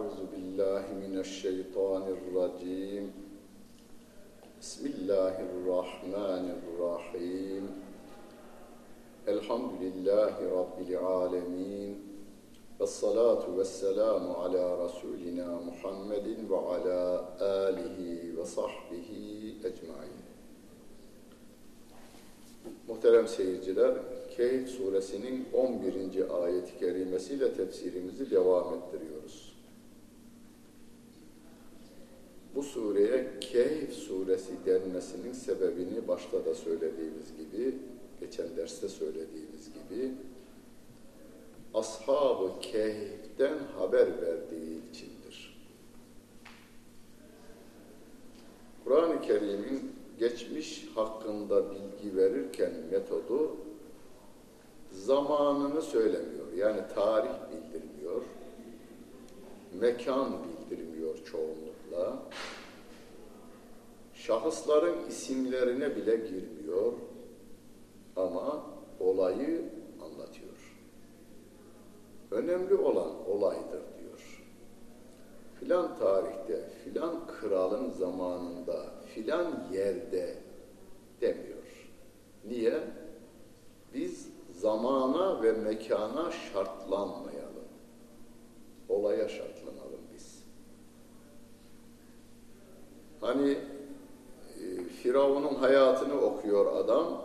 أعوذ بالله من الشيطان الرجيم بسم الله الرحمن الرحيم الحمد لله رب العالمين والصلاة والسلام على رسولنا محمد وعلى آله وصحبه ecmaîn. Muhterem seyirciler, Kehf suresinin 11. ayet-i kerimesiyle tefsirimizi devam ettiriyoruz. Bu sureye Kehf suresi denmesinin sebebini başta da söylediğimiz gibi, geçen derste söylediğimiz gibi, Ashab-ı Kehf'ten haber verdiği içindir. Kur'an-ı Kerim'in geçmiş hakkında bilgi verirken metodu zamanını söylemiyor. Yani tarih bildirmiyor. Mekan bildirmiyor çoğunlukla. Şahısların isimlerine bile girmiyor. Ama olayı anlatıyor. Önemli olan olaydır diyor. Filan tarihte, filan kralın zamanında, filan yerde demiyor. Niye? Biz zamana ve mekana şartlanmayalım. Olaya şartlanalım biz. Hani e, Firavun'un hayatını okuyor adam,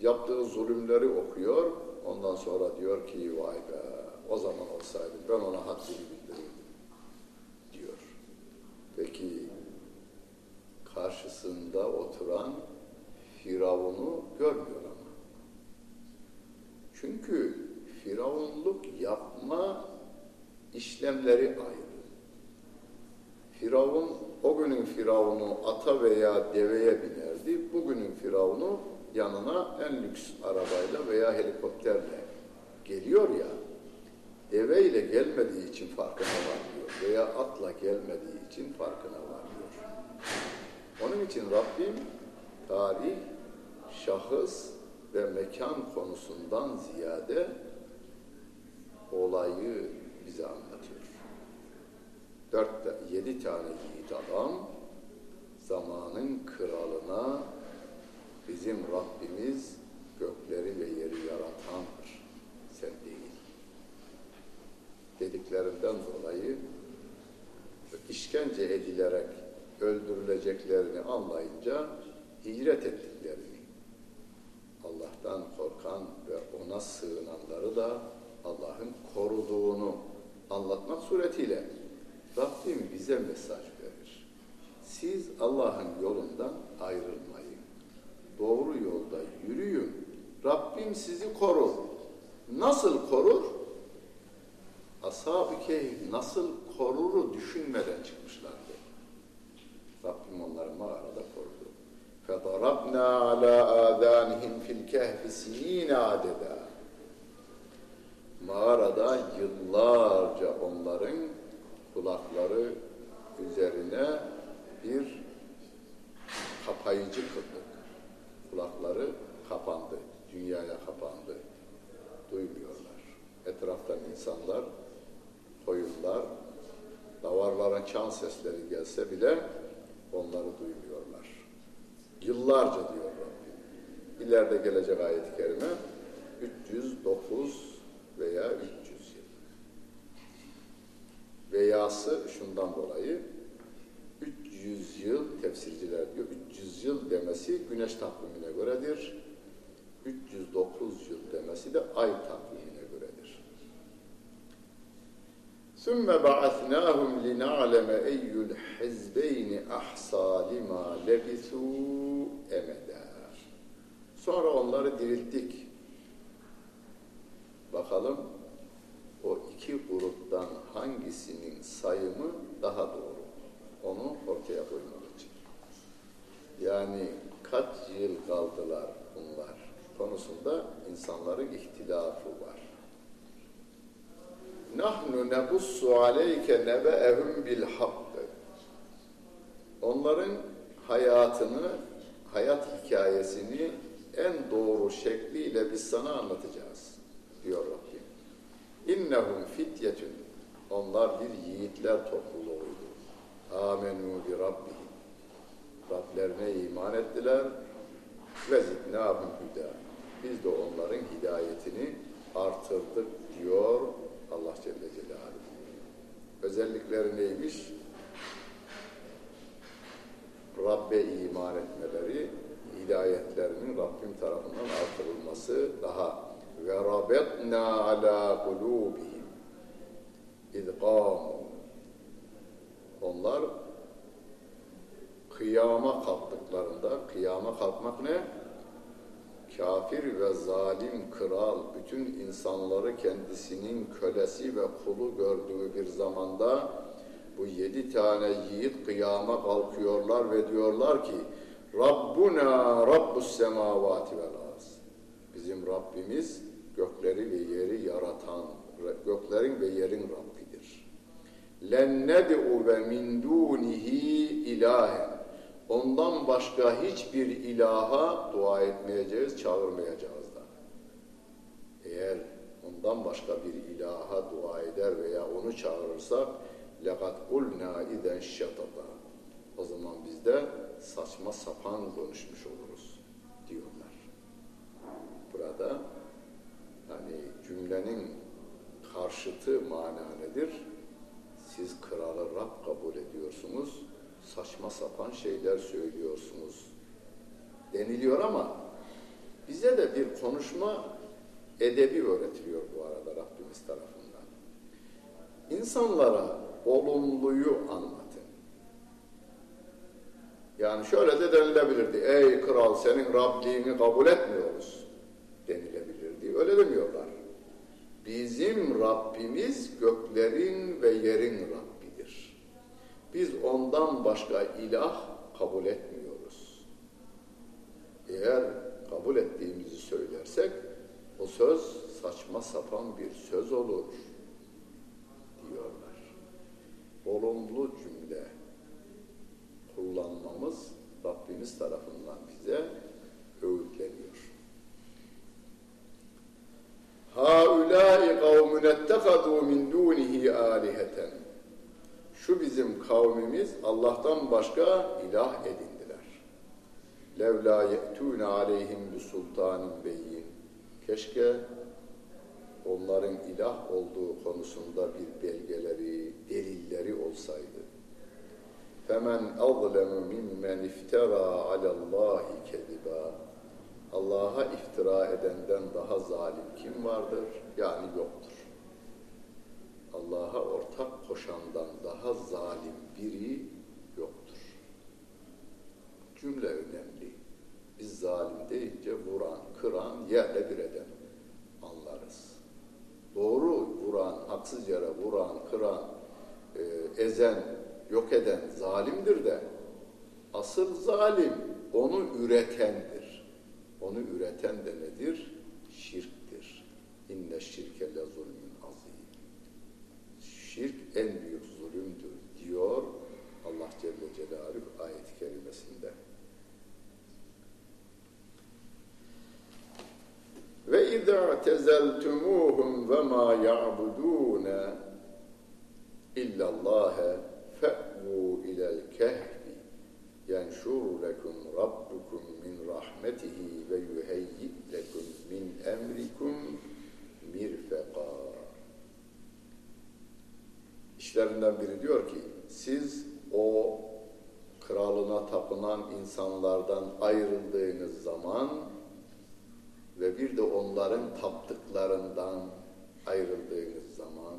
yaptığı zulümleri okuyor, ondan sonra diyor ki vay be o zaman olsaydı ben ona haddini bildirirdim diyor. Peki karşısında oturan Firavun'u görmüyor ama. Çünkü Firavunluk yapma işlemleri ayrı. Firavun, o günün Firavunu ata veya deveye binerdi. Bugünün Firavunu yanına en lüks arabayla veya helikopterle geliyor ya, deveyle gelmediği için farkına varmıyor veya atla gelmediği için farkına varmıyor. Onun için Rabbim tarih, şahıs ve mekan konusundan ziyade olayı bize anlatıyor. Dört, yedi tane yiğit adam zamanın kralına bizim Rabbimiz gökleri ve yeri yaratandır. Sen değil. Dediklerinden dolayı işkence edilerek öldürüleceklerini anlayınca hicret ettiklerini, Allah'tan korkan ve ona sığınanları da Allah'ın koruduğunu anlatmak suretiyle Rabbim bize mesaj verir. Siz Allah'ın yolundan ayrılmayın. Doğru yolda yürüyün. Rabbim sizi korur. Nasıl korur? Ashab-ı Kehf nasıl koruru düşünmeden çıkmışlardı. Rabbim onları mağarada korudu. فَضَرَبْنَا عَلَى آذَانِهِمْ فِي الْكَهْفِ سِن۪ينَ عَدَدًا Mağarada yıllarca onların kulakları üzerine bir kapayıcı kıldık. Kulakları kapandı, dünyaya kapandı. Duymuyorlar. Etraftan insanlar, koyunlar, davarların çan sesleri gelse bile onları duymuyorlar. Yıllarca diyor Rabbim. İleride gelecek ayet-i kerime 309 veya 300 yıl. Veyası şundan dolayı 300 yıl tefsirciler diyor 300 yıl demesi güneş takvimine göredir. 309 yıl demesi de ay takvimine göredir. ثُمَّ بَعَثْنَاهُمْ لِنَعْلَمَ اَيُّ الْحِزْبَيْنِ اَحْصَى لِمَا لَبِثُوا اَمَدًا Sonra onları dirilttik. Bakalım o iki gruptan hangisinin sayımı daha doğru? Onu ortaya koymak için. Yani kaç yıl kaldılar bunlar konusunda insanların ihtilafı var. Nahnu nebussu aleyke nebe'ehum bil hakkı. Onların hayatını, hayat hikayesini en doğru şekliyle biz sana anlatacağız diyor Rabbim. İnnehum fityetun Onlar bir yiğitler topluluğuydu. Amenu bi rabbihim. Rablerine iman ettiler ve zidnâhum hüdâ. Biz de onların hidayetini artırdık diyor Allah Celle Celaluhu. Özellikleri neymiş? Rabbe iman etmeleri, hidayetlerinin Rabbim tarafından artırılması daha ve rabetna ala kulubihim idqamu onlar kıyama kalktıklarında kıyama kalkmak ne? Kafir ve zalim kral bütün insanları kendisinin kölesi ve kulu gördüğü bir zamanda bu yedi tane yiğit kıyama kalkıyorlar ve diyorlar ki Rabbuna Rabbus semavati vel arz. Bizim Rabbimiz gökleri ve yeri yaratan, göklerin ve yerin Rabbidir. Len ned'u ve min dunihi ilahen. Ondan başka hiçbir ilaha dua etmeyeceğiz, çağırmayacağız da. Eğer ondan başka bir ilaha dua eder veya onu çağırırsak لَقَدْ قُلْنَا اِذَنْ شَطَطًا O zaman biz de saçma sapan konuşmuş oluruz diyorlar. Burada hani cümlenin karşıtı mana nedir? Siz kralı Rab kabul ediyorsunuz, saçma sapan şeyler söylüyorsunuz deniliyor ama bize de bir konuşma edebi öğretiliyor bu arada Rabbimiz tarafından. İnsanlara olumluyu anlatın. Yani şöyle de denilebilirdi. Ey kral senin Rabliğini kabul etmiyoruz denilebilirdi. Öyle demiyorlar. Bizim Rabbimiz göklerin ve yerin Rabbidir. Biz ondan başka ilah kabul etmiyoruz. Eğer kabul ettiğimizi söylersek o söz saçma sapan bir söz olur diyorlar. Olumlu cümle kullanmamız Rabbimiz tarafından bize öğütleniyor. Haulâi kavmün ettehadû min dûnihi âliheten. Şu bizim kavmimiz Allah'tan başka ilah edindiler. Levlâ ye'tûne aleyhim bi sultanin beyyin. Keşke onların ilah olduğu konusunda bir belgeleri, delilleri olsaydı. Femen azlemu mimmen iftara alallahi kediba. Allah'a iftira edenden daha zalim kim vardır? Yani yoktur. Allah'a ortak koşandan daha zalim biri yoktur. Cümle önemli. Biz zalim deyince vuran, kıran, yerle bir eden anlarız. Doğru vuran, haksız yere vuran, kıran, e, ezen, yok eden zalimdir de asıl zalim onu üretendir. Onu üreten de nedir? Şirktir. İnne şirke le. Şirk en büyük zulümdür diyor Allah Celle Celaluhu ayet-i kerimesinde. Ve izâ tezeltumuhum ve mâ ya'budûne illallâhe fe'vû ilel kehfi yenşur lekum rabbukum min rahmetihi ve yuheyyi lekum min emrikum İşlerinden biri diyor ki siz o kralına tapınan insanlardan ayrıldığınız zaman ve bir de onların taptıklarından ayrıldığınız zaman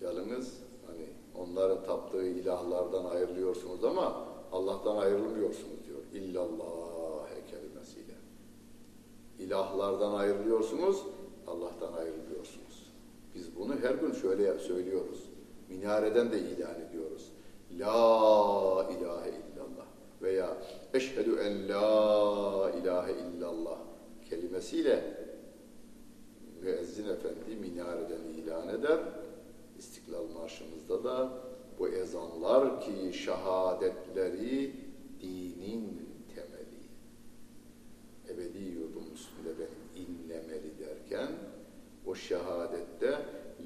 yalnız hani onların taptığı ilahlardan ayrılıyorsunuz ama Allah'tan ayrılmıyorsunuz diyor. İllallah kelimesiyle. İlahlardan ayrılıyorsunuz, Allah'tan ayrılıyorsunuz. Biz bunu her gün şöyle söylüyoruz. Minareden de ilan ediyoruz. La ilahe illallah veya eşhedü en la ilahe illallah kelimesiyle müezzin efendi minareden ilan eder. İstiklal Marşımızda da bu ezanlar ki şehadetleri dinin şehadette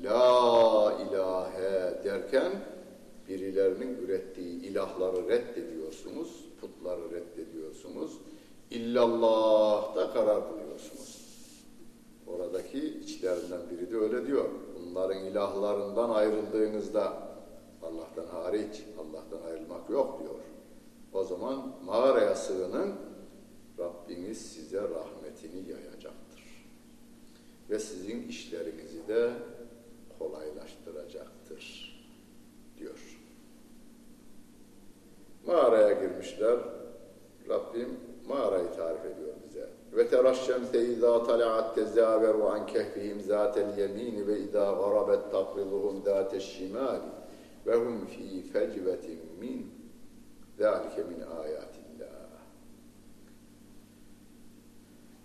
La ilahe derken birilerinin ürettiği ilahları reddediyorsunuz, putları reddediyorsunuz. İllallah'ta karar kılıyorsunuz. Oradaki içlerinden biri de öyle diyor. Bunların ilahlarından ayrıldığınızda Allah'tan hariç, Allah'tan ayrılmak yok diyor. O zaman mağaraya sığının, Rabbiniz size rahmetini yayacaktır. Ve sizin işlerinizi de kolaylaştıracaktır diyor. Mağaraya girmişler. Rabbim mağarayı tarif ediyor bize. Ve teraşşemse izâ tala'at tezâveru an kehfihim zâtel yemîni ve izâ garabet takriluhum zâteş şimâli ve hum fî fecvetin min zâlike min âyâtillâh.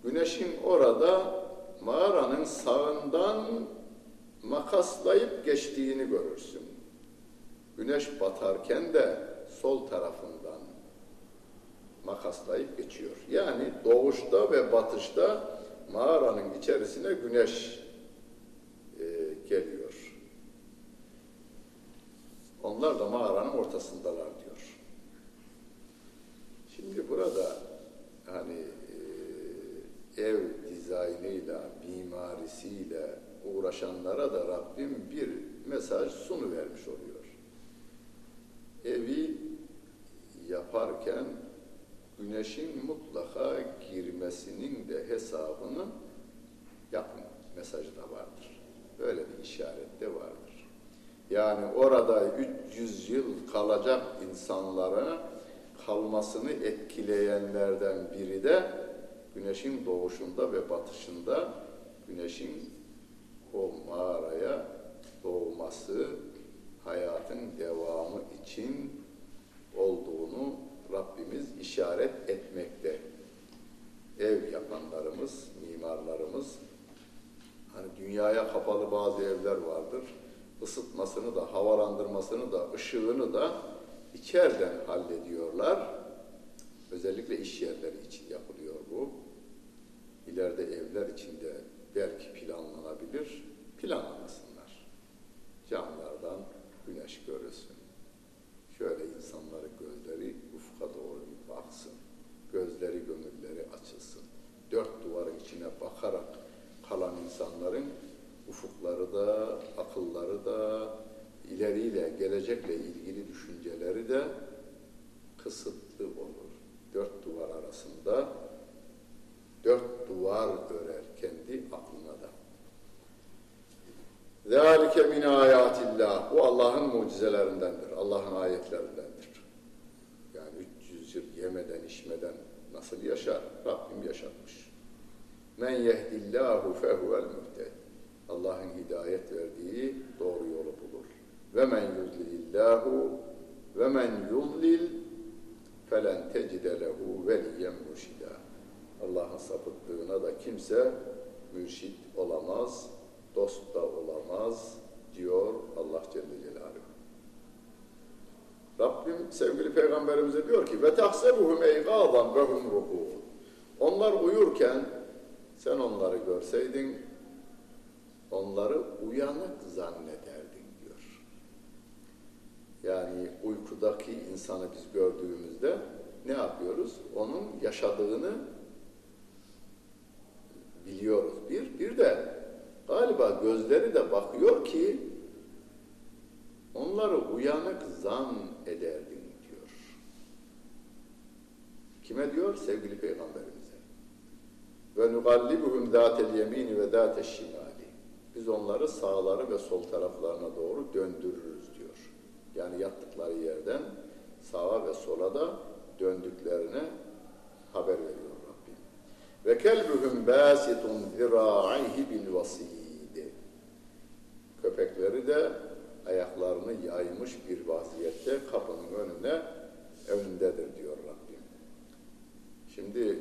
Güneşin orada mağaranın sağından makaslayıp geçtiğini görürsün. Güneş batarken de sol tarafından makaslayıp geçiyor. Yani doğuşta ve batışta mağaranın içerisine güneş e, geliyor. Onlar da mağaranın ortasındalar diyor. Şimdi burada hani e, ev dizaynıyla, mimarisiyle uğraşanlara da Rabbim bir mesaj sunu vermiş oluyor. Evi yaparken güneşin mutlaka girmesinin de hesabını yapın mesajı da vardır. Böyle bir işaret de vardır. Yani orada 300 yıl kalacak insanlara kalmasını etkileyenlerden biri de güneşin doğuşunda ve batışında güneşin o mağaraya doğması hayatın devamı için olduğunu Rabbimiz işaret etmekte. Ev yapanlarımız, mimarlarımız, hani dünyaya kapalı bazı evler vardır. Isıtmasını da, havalandırmasını da, ışığını da içeriden hallediyorlar. Özellikle iş yerleri için yapılıyor bu. İleride evler içinde belki planlanabilir, planlamasınlar. Camlardan güneş görürsün. Şöyle insanların gözleri ufka doğru bir baksın. Gözleri, gönülleri açılsın. Dört duvarın içine bakarak kalan insanların ufukları da, akılları da, ileriyle, gelecekle ilgili düşünceleri de kısıtlı olur. Dört duvar arasında dört duvar örer kendi aklına da. ذَٰلِكَ مِنْ آيَاتِ اللّٰهِ Bu Allah'ın mucizelerindendir, Allah'ın ayetlerindendir. Yani 300 yıl yemeden, içmeden nasıl yaşar? Rabbim yaşatmış. Men yehdillahu fehuvel muhted. Allah'ın hidayet verdiği doğru yolu bulur. Ve men yudlilillahu ve men yudlil felen tecide lehu veliyen murşida. Allah'ın sapıttığına da kimse mürşit olamaz, dost da olamaz diyor Allah Celle Celaluhu. Rabbim sevgili peygamberimize diyor ki ve tahsebuhum eygadan ve hum ruhun. Onlar uyurken sen onları görseydin onları uyanık zannederdin diyor. Yani uykudaki insanı biz gördüğümüzde ne yapıyoruz? Onun yaşadığını biliyoruz. Bir, bir de galiba gözleri de bakıyor ki onları uyanık zan ederdin diyor. Kime diyor? Sevgili Peygamberimize. Ve nugallibuhum zâtel yemini ve zâtel şimali. Biz onları sağları ve sol taraflarına doğru döndürürüz diyor. Yani yattıkları yerden sağa ve sola da döndüklerine haber veriyor. Ve kelbuhum basitun zira'ihi bil vasidi. Köpekleri de ayaklarını yaymış bir vaziyette kapının önüne önündedir diyor Rabbim. Şimdi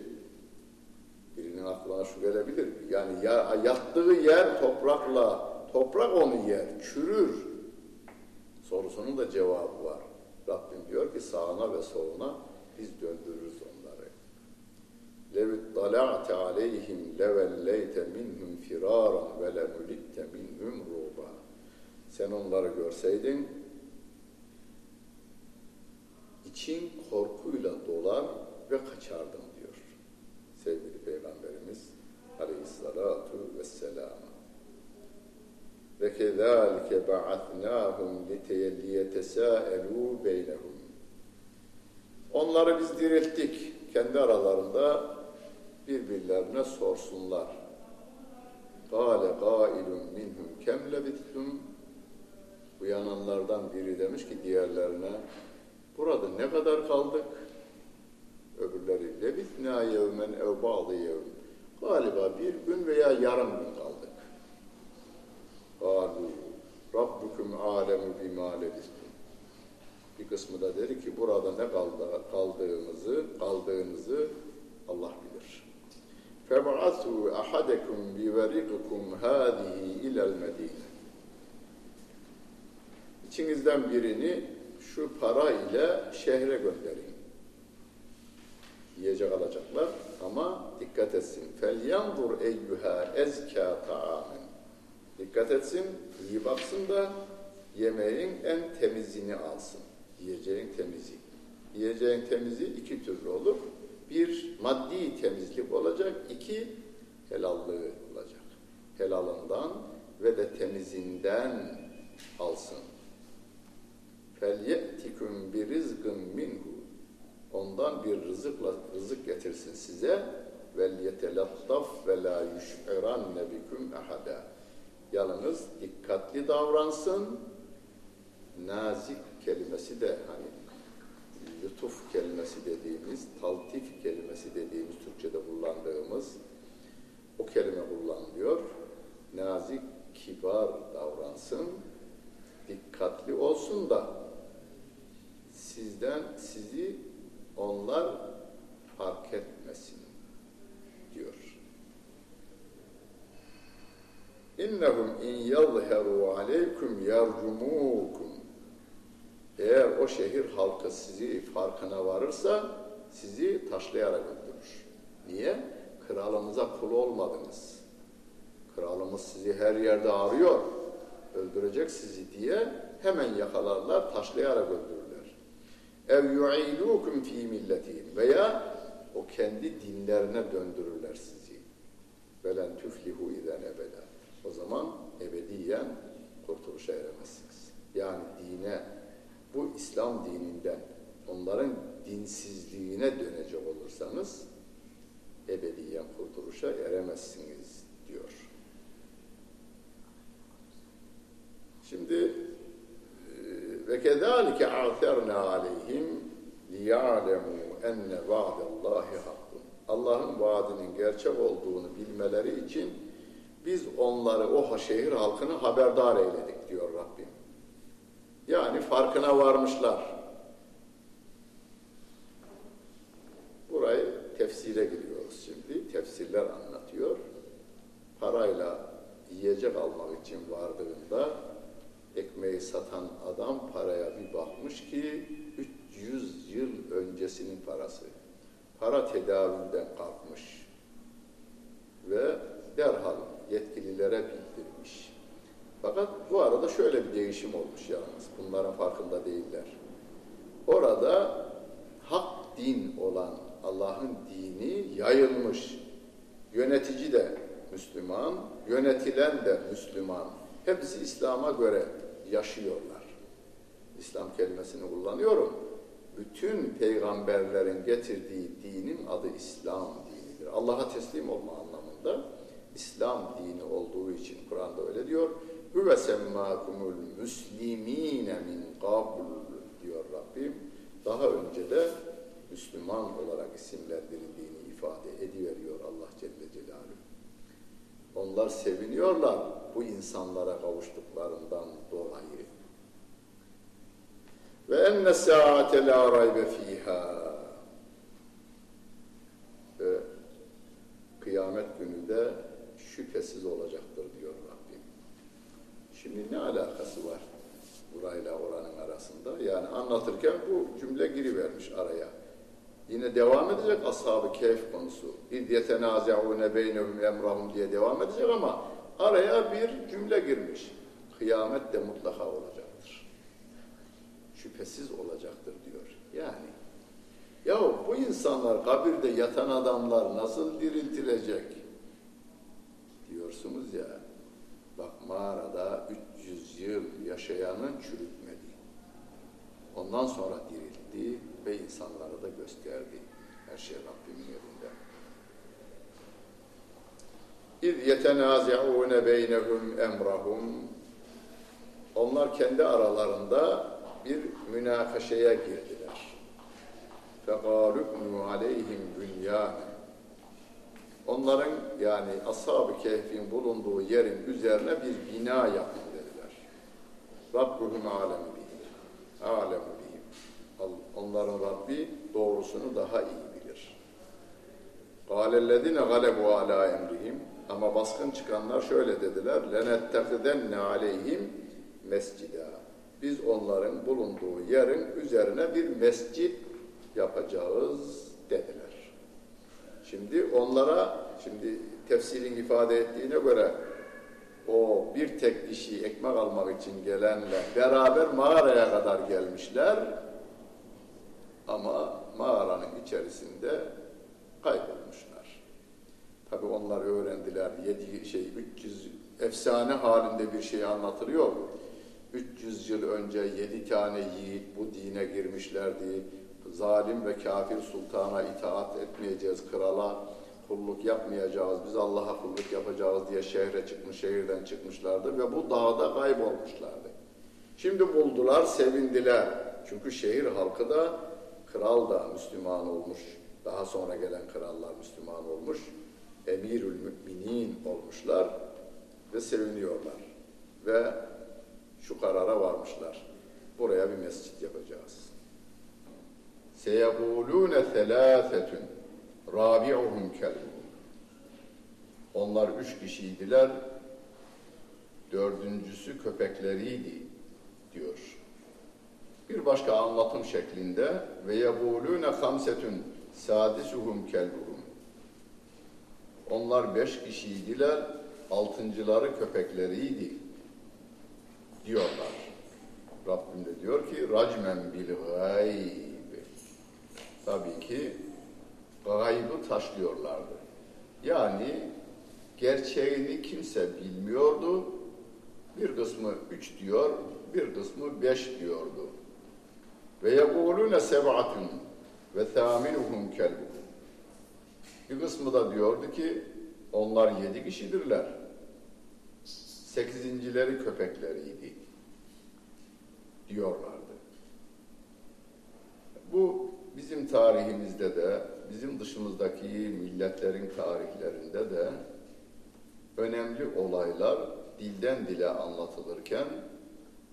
birinin aklına şu gelebilir. Yani ya, yattığı yer toprakla, toprak onu yer, çürür. Sorusunun da cevabı var. Rabbim diyor ki sağına ve soluna biz döndürürüz onları. Levit dala'te aleyhim levelleyte minhum firaran ve lemulitte minhum ruban. Sen onları görseydin, için korkuyla dolar ve kaçardın diyor sevgili Peygamberimiz aleyhissalatu vesselam. Ve kezalike ba'atnahum liteyelliyetesâelû beynehum. Onları biz dirilttik. Kendi aralarında birbirlerine sorsunlar. Kâle gâilun minhum kem lebittum Uyananlardan biri demiş ki diğerlerine burada ne kadar kaldık? Öbürleri lebitnâ yevmen ev ba'dı yevm. Galiba bir gün veya yarım gün kaldık. Kâlu Rabbukum alemu bimâ lebistum. Bir kısmı da dedi ki burada ne kaldı, kaldığımızı, kaldığınızı Allah bilir. فَبْعَثُوا أَحَدَكُمْ بِوَرِقِكُمْ هَذِهِ إِلَى الْمَد۪ينَ İçinizden birini şu para ile şehre gönderin. Yiyecek alacaklar ama dikkat etsin. فَلْيَنْظُرْ اَيُّهَا اَزْكَى طَعَامٍ Dikkat etsin, iyi baksın da yemeğin en temizini alsın. Yiyeceğin temizi. Yiyeceğin temizi iki türlü olur. Bir, maddi temizlik olacak. iki helallığı olacak. Helalından ve de temizinden alsın. فَلْيَأْتِكُمْ بِرِزْقٍ minhu Ondan bir rızıkla rızık getirsin size. وَلْيَتَلَطَّفْ وَلَا يُشْعِرَنَّ بِكُمْ اَحَدًا Yalnız dikkatli davransın. Nazik kelimesi de hani lütuf kelimesi dediğimiz, taltif kelimesi dediğimiz Türkçe'de kullandığımız o kelime kullanılıyor. Nazik, kibar davransın, dikkatli olsun da sizden sizi onlar fark etmesin diyor. İnnehum in yadhheru aleykum yercumukum eğer o şehir halkı sizi farkına varırsa sizi taşlayarak öldürür. Niye? Kralımıza kul olmadınız. Kralımız sizi her yerde arıyor. Öldürecek sizi diye hemen yakalarlar, taşlayarak öldürürler. Ev yu'idukum fi milletihim veya o kendi dinlerine döndürürler sizi. Velen tüflihu iden ebeda. O zaman ebediyen kurtuluşa eremezsiniz. Yani dine, bu İslam dininden onların dinsizliğine dönecek olursanız ebediyen kurtuluşa eremezsiniz diyor. Şimdi ve kezalike a'terna aleyhim liya'lemu enne va'dallahi hakkun. Allah'ın vaadinin gerçek olduğunu bilmeleri için biz onları o şehir halkını haberdar eyledik diyor Rabbim. Yani farkına varmışlar. Burayı tefsire giriyoruz şimdi. Tefsirler anlatıyor. Parayla yiyecek almak için vardığında ekmeği satan adam paraya bir bakmış ki 300 yıl öncesinin parası. Para tedavülden kalkmış. Ve derhal yetkililere bildirmiş. Fakat bu arada şöyle bir değişim olmuş yalnız. Bunların farkında değiller. Orada hak din olan Allah'ın dini yayılmış. Yönetici de Müslüman, yönetilen de Müslüman. Hepsi İslam'a göre yaşıyorlar. İslam kelimesini kullanıyorum. Bütün peygamberlerin getirdiği dinin adı İslam dinidir. Allah'a teslim olma anlamında İslam dini olduğu için Kur'an'da öyle diyor. Hüve semmâkumul müslimîne min kabl diyor Rabbim. Daha önce de Müslüman olarak isimlendirildiğini ifade ediveriyor Allah Celle Celaluhu. Onlar seviniyorlar bu insanlara kavuştuklarından dolayı. Ve enne saate la raybe fiha. Ve kıyamet günü de şüphesiz olacaktır diyor Rabbim. Şimdi ne alakası var burayla oranın arasında? Yani anlatırken bu cümle girivermiş araya. Yine devam edecek ashab-ı kehf konusu. İz yetenâzeûne beynehum emrahum diye devam edecek ama araya bir cümle girmiş. Kıyamet de mutlaka olacaktır. Şüphesiz olacaktır diyor. Yani ya bu insanlar kabirde yatan adamlar nasıl diriltilecek? Diyorsunuz ya. Bak mağarada 300 yıl yaşayanın çürütmedi. Ondan sonra diriltti ve insanlara da gösterdi. Her şey Rabbimin elinde. İz yetenazi'ûne beynehum emrahum Onlar kendi aralarında bir münakaşaya girdiler. Fekâlübnû aleyhim bünyâne Onların yani Ashab-ı Kehf'in bulunduğu yerin üzerine bir bina yapın dediler. Rabbuhum alemi bilir. Alemu Onların Rabbi doğrusunu daha iyi bilir. قَالَ galebu ala emrihim Ama baskın çıkanlar şöyle dediler. لَنَتَّخِذَنَّ aleyhim mescida. Biz onların bulunduğu yerin üzerine bir mescit yapacağız dediler. Şimdi onlara, şimdi tefsirin ifade ettiğine göre o bir tek kişi ekmek almak için gelenle beraber mağaraya kadar gelmişler ama mağaranın içerisinde kaybolmuşlar. Tabi onlar öğrendiler. Yedi şey 300 efsane halinde bir şey anlatılıyor. 300 yıl önce yedi tane yiğit bu dine girmişlerdi zalim ve kafir sultana itaat etmeyeceğiz, krala kulluk yapmayacağız, biz Allah'a kulluk yapacağız diye şehre çıkmış, şehirden çıkmışlardı ve bu dağda kaybolmuşlardı. Şimdi buldular, sevindiler. Çünkü şehir halkı da kral da Müslüman olmuş. Daha sonra gelen krallar Müslüman olmuş. Emirül müminin olmuşlar ve seviniyorlar. Ve şu karara varmışlar. Buraya bir mescit yapacağız. Seyekulûne selâfetün râbi'uhum kelbuhum. Onlar üç kişiydiler, dördüncüsü köpekleriydi diyor. Bir başka anlatım şeklinde ve yebulûne hamsetün sadisuhum kelbuhum. Onlar beş kişiydiler, altıncıları köpekleriydi diyorlar. Rabbim de diyor ki racmen bil gayb tabii ki gaybı taşlıyorlardı. Yani gerçeğini kimse bilmiyordu. Bir kısmı üç diyor, bir kısmı beş diyordu. Ve yekulune seb'atun ve thaminuhum kelbuhum. Bir kısmı da diyordu ki onlar yedi kişidirler. Sekizincileri köpekleriydi diyorlardı. Bu bizim tarihimizde de, bizim dışımızdaki milletlerin tarihlerinde de önemli olaylar dilden dile anlatılırken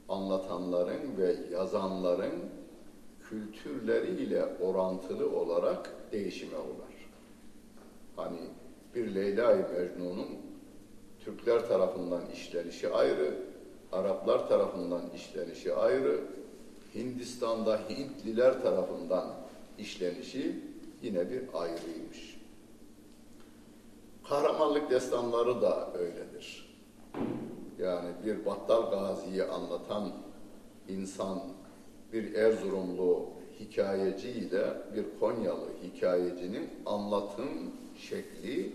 anlatanların ve yazanların kültürleriyle orantılı olarak değişime uğrar. Hani bir Leyla-i Mecnun'un Türkler tarafından işlenişi ayrı, Araplar tarafından işlenişi ayrı, Hindistan'da Hintliler tarafından işlenişi yine bir ayrıymış. Kahramanlık destanları da öyledir. Yani bir Battal Gazi'yi anlatan insan bir Erzurumlu hikayeci ile bir Konyalı hikayecinin anlatım şekli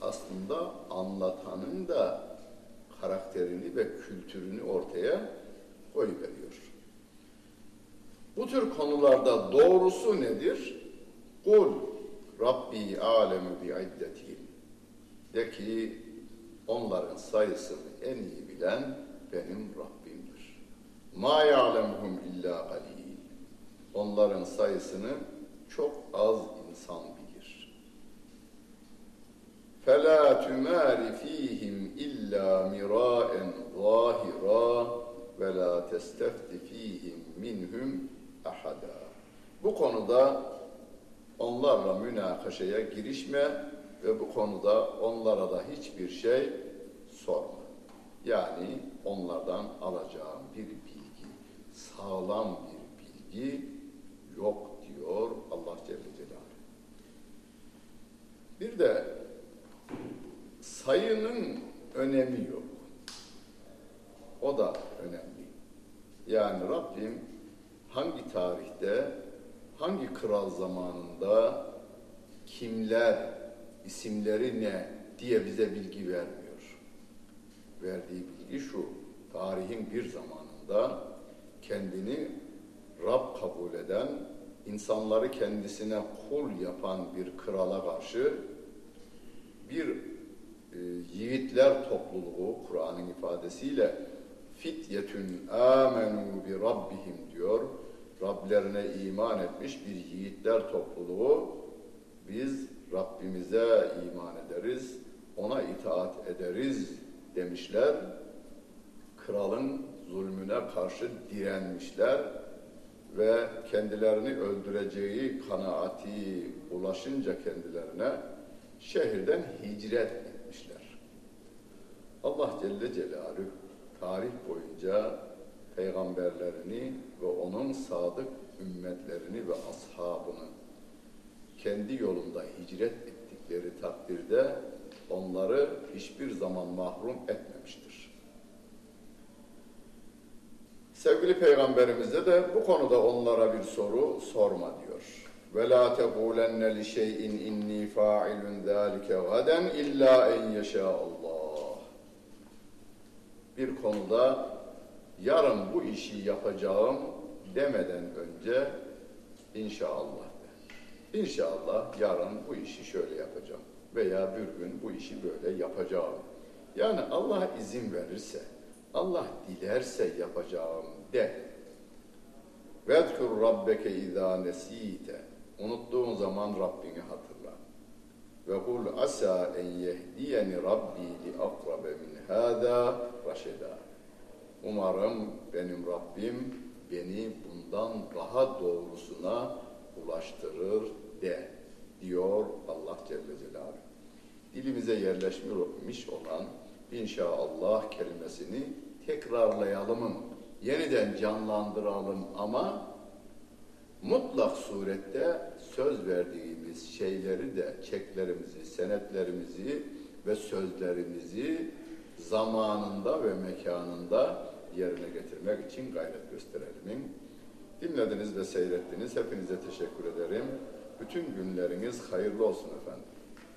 aslında anlatanın da karakterini ve kültürünü ortaya koyuveriyor. Bu tür konularda doğrusu nedir? Kul Rabbi alemu bi iddetihim. De ki onların sayısını en iyi bilen benim Rabbimdir. Ma ya'lemuhum illa galil. Onların sayısını çok az insan bilir. Fela tümari fihim illa miraen zahira ve la testefti fihim minhum ahada. Bu konuda onlarla münakaşaya girişme ve bu konuda onlara da hiçbir şey sorma. Yani onlardan alacağım bir sağlam bir bilgi yok diyor Allah Celle Celaluhu. Bir de sayının önemi yok. O da önemli. Yani Rabbim hangi tarihte, hangi kral zamanında kimler, isimleri ne diye bize bilgi vermiyor. Verdiği bilgi şu, tarihin bir zamanında kendini Rab kabul eden, insanları kendisine kul yapan bir krala karşı bir e, yiğitler topluluğu Kur'an'ın ifadesiyle fityetün amenu bi rabbihim diyor. Rablerine iman etmiş bir yiğitler topluluğu biz Rabbimize iman ederiz, ona itaat ederiz demişler. Kralın zulmüne karşı direnmişler ve kendilerini öldüreceği kanaati ulaşınca kendilerine şehirden hicret etmişler. Allah Celle Celaluhu tarih boyunca peygamberlerini ve onun sadık ümmetlerini ve ashabını kendi yolunda hicret ettikleri takdirde onları hiçbir zaman mahrum etmemiştir. Sevgili Peygamberimize de bu konuda onlara bir soru sorma diyor. Tekulenne li şey'in inni fa'ilun zalike gaden illa en yeşâ Allah. Bir konuda yarın bu işi yapacağım demeden önce inşallah de. İnşallah yarın bu işi şöyle yapacağım veya bir gün bu işi böyle yapacağım. Yani Allah izin verirse, Allah dilerse yapacağım de. Vedkur rabbeke izâ nesîte. Unuttuğun zaman Rabbini hatırla. Ve kul asa en yehdiyeni rabbi li akrabe min hâdâ raşedâ. Umarım benim Rabbim beni bundan daha doğrusuna ulaştırır de diyor Allah Celle Celaluhu. Dilimize yerleşmiş olan inşallah kelimesini tekrarlayalım, yeniden canlandıralım ama mutlak surette söz verdiğimiz şeyleri de çeklerimizi, senetlerimizi ve sözlerimizi zamanında ve mekanında yerine getirmek için gayret gösterelim. Dinlediniz ve seyrettiniz. Hepinize teşekkür ederim. Bütün günleriniz hayırlı olsun efendim.